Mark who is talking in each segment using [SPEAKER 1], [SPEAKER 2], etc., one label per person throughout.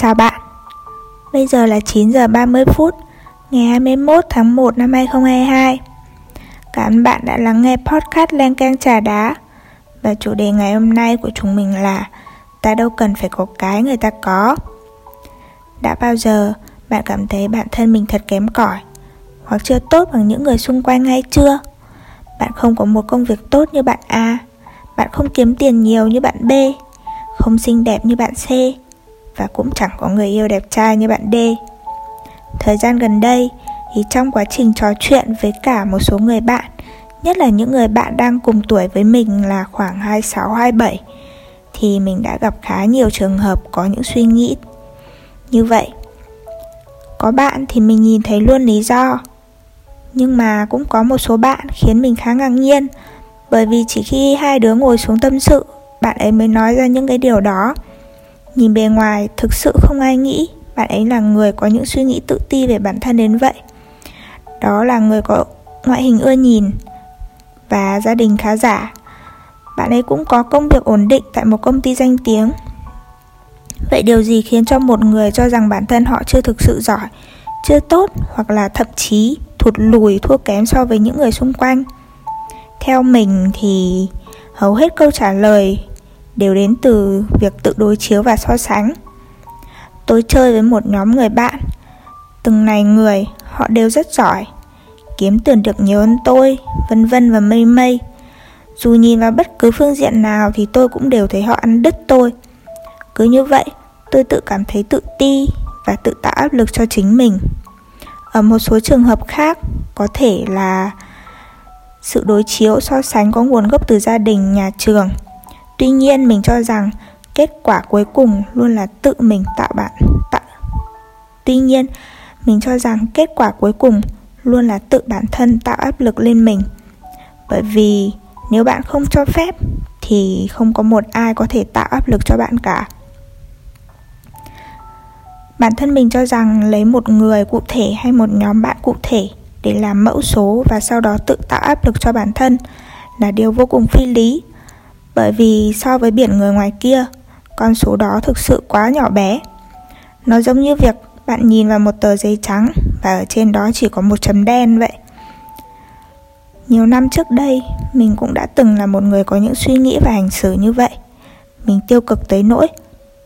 [SPEAKER 1] Chào bạn. Bây giờ là 9 giờ 30 phút, Ngày 21 tháng 1 năm 2022 Cảm ơn bạn đã lắng nghe podcast Lan Cang Trà Đá. Và chủ đề ngày hôm nay của chúng mình là Ta đâu cần phải có cái người ta có. Đã bao giờ bạn cảm thấy bản thân mình thật kém cỏi Hoặc chưa tốt bằng những người xung quanh hay chưa? Bạn không có một công việc tốt như bạn A. Bạn không kiếm tiền nhiều như bạn B. Không xinh đẹp như bạn C và cũng chẳng có người yêu đẹp trai như bạn D. Thời gian gần đây thì trong quá trình trò chuyện với cả một số người bạn, nhất là những người bạn đang cùng tuổi với mình là khoảng 26 27 thì mình đã gặp khá nhiều trường hợp có những suy nghĩ như vậy. Có bạn thì mình nhìn thấy luôn lý do, nhưng mà cũng có một số bạn khiến mình khá ngạc nhiên bởi vì chỉ khi hai đứa ngồi xuống tâm sự, bạn ấy mới nói ra những cái điều đó Nhìn bề ngoài thực sự không ai nghĩ bạn ấy là người có những suy nghĩ tự ti về bản thân đến vậy. Đó là người có ngoại hình ưa nhìn và gia đình khá giả. Bạn ấy cũng có công việc ổn định tại một công ty danh tiếng. Vậy điều gì khiến cho một người cho rằng bản thân họ chưa thực sự giỏi, chưa tốt hoặc là thậm chí thụt lùi thua kém so với những người xung quanh? Theo mình thì hầu hết câu trả lời đều đến từ việc tự đối chiếu và so sánh. Tôi chơi với một nhóm người bạn, từng này người họ đều rất giỏi, kiếm tiền được nhiều hơn tôi, vân vân và mây mây. Dù nhìn vào bất cứ phương diện nào thì tôi cũng đều thấy họ ăn đứt tôi. Cứ như vậy, tôi tự cảm thấy tự ti và tự tạo áp lực cho chính mình. Ở một số trường hợp khác, có thể là sự đối chiếu so sánh có nguồn gốc từ gia đình, nhà trường Tuy nhiên mình cho rằng kết quả cuối cùng luôn là tự mình tạo bạn tạo. Tuy nhiên, mình cho rằng kết quả cuối cùng luôn là tự bản thân tạo áp lực lên mình. Bởi vì nếu bạn không cho phép thì không có một ai có thể tạo áp lực cho bạn cả. Bản thân mình cho rằng lấy một người cụ thể hay một nhóm bạn cụ thể để làm mẫu số và sau đó tự tạo áp lực cho bản thân là điều vô cùng phi lý bởi vì so với biển người ngoài kia, con số đó thực sự quá nhỏ bé. Nó giống như việc bạn nhìn vào một tờ giấy trắng và ở trên đó chỉ có một chấm đen vậy. Nhiều năm trước đây, mình cũng đã từng là một người có những suy nghĩ và hành xử như vậy. Mình tiêu cực tới nỗi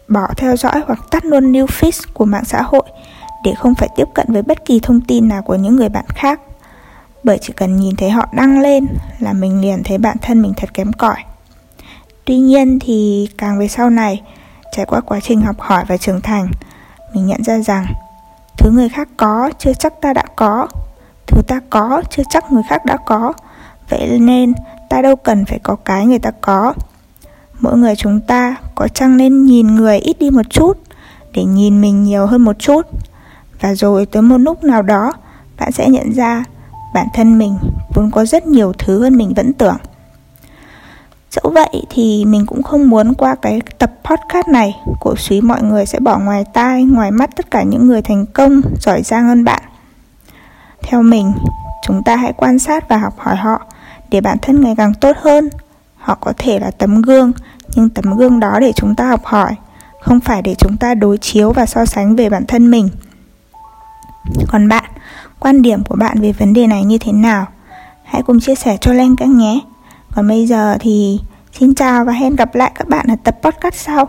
[SPEAKER 1] bỏ theo dõi hoặc tắt luôn new feed của mạng xã hội để không phải tiếp cận với bất kỳ thông tin nào của những người bạn khác. Bởi chỉ cần nhìn thấy họ đăng lên là mình liền thấy bản thân mình thật kém cỏi. Tuy nhiên thì càng về sau này, trải qua quá trình học hỏi và trưởng thành, mình nhận ra rằng thứ người khác có chưa chắc ta đã có, thứ ta có chưa chắc người khác đã có. Vậy nên ta đâu cần phải có cái người ta có. Mỗi người chúng ta có chăng nên nhìn người ít đi một chút để nhìn mình nhiều hơn một chút. Và rồi tới một lúc nào đó, bạn sẽ nhận ra bản thân mình vốn có rất nhiều thứ hơn mình vẫn tưởng. Dẫu vậy thì mình cũng không muốn qua cái tập podcast này cổ suý mọi người sẽ bỏ ngoài tai, ngoài mắt tất cả những người thành công, giỏi giang hơn bạn. Theo mình, chúng ta hãy quan sát và học hỏi họ để bản thân ngày càng tốt hơn. Họ có thể là tấm gương, nhưng tấm gương đó để chúng ta học hỏi, không phải để chúng ta đối chiếu và so sánh về bản thân mình. Còn bạn, quan điểm của bạn về vấn đề này như thế nào? Hãy cùng chia sẻ cho Len các nhé. Còn bây giờ thì xin chào và hẹn gặp lại các bạn ở tập podcast sau.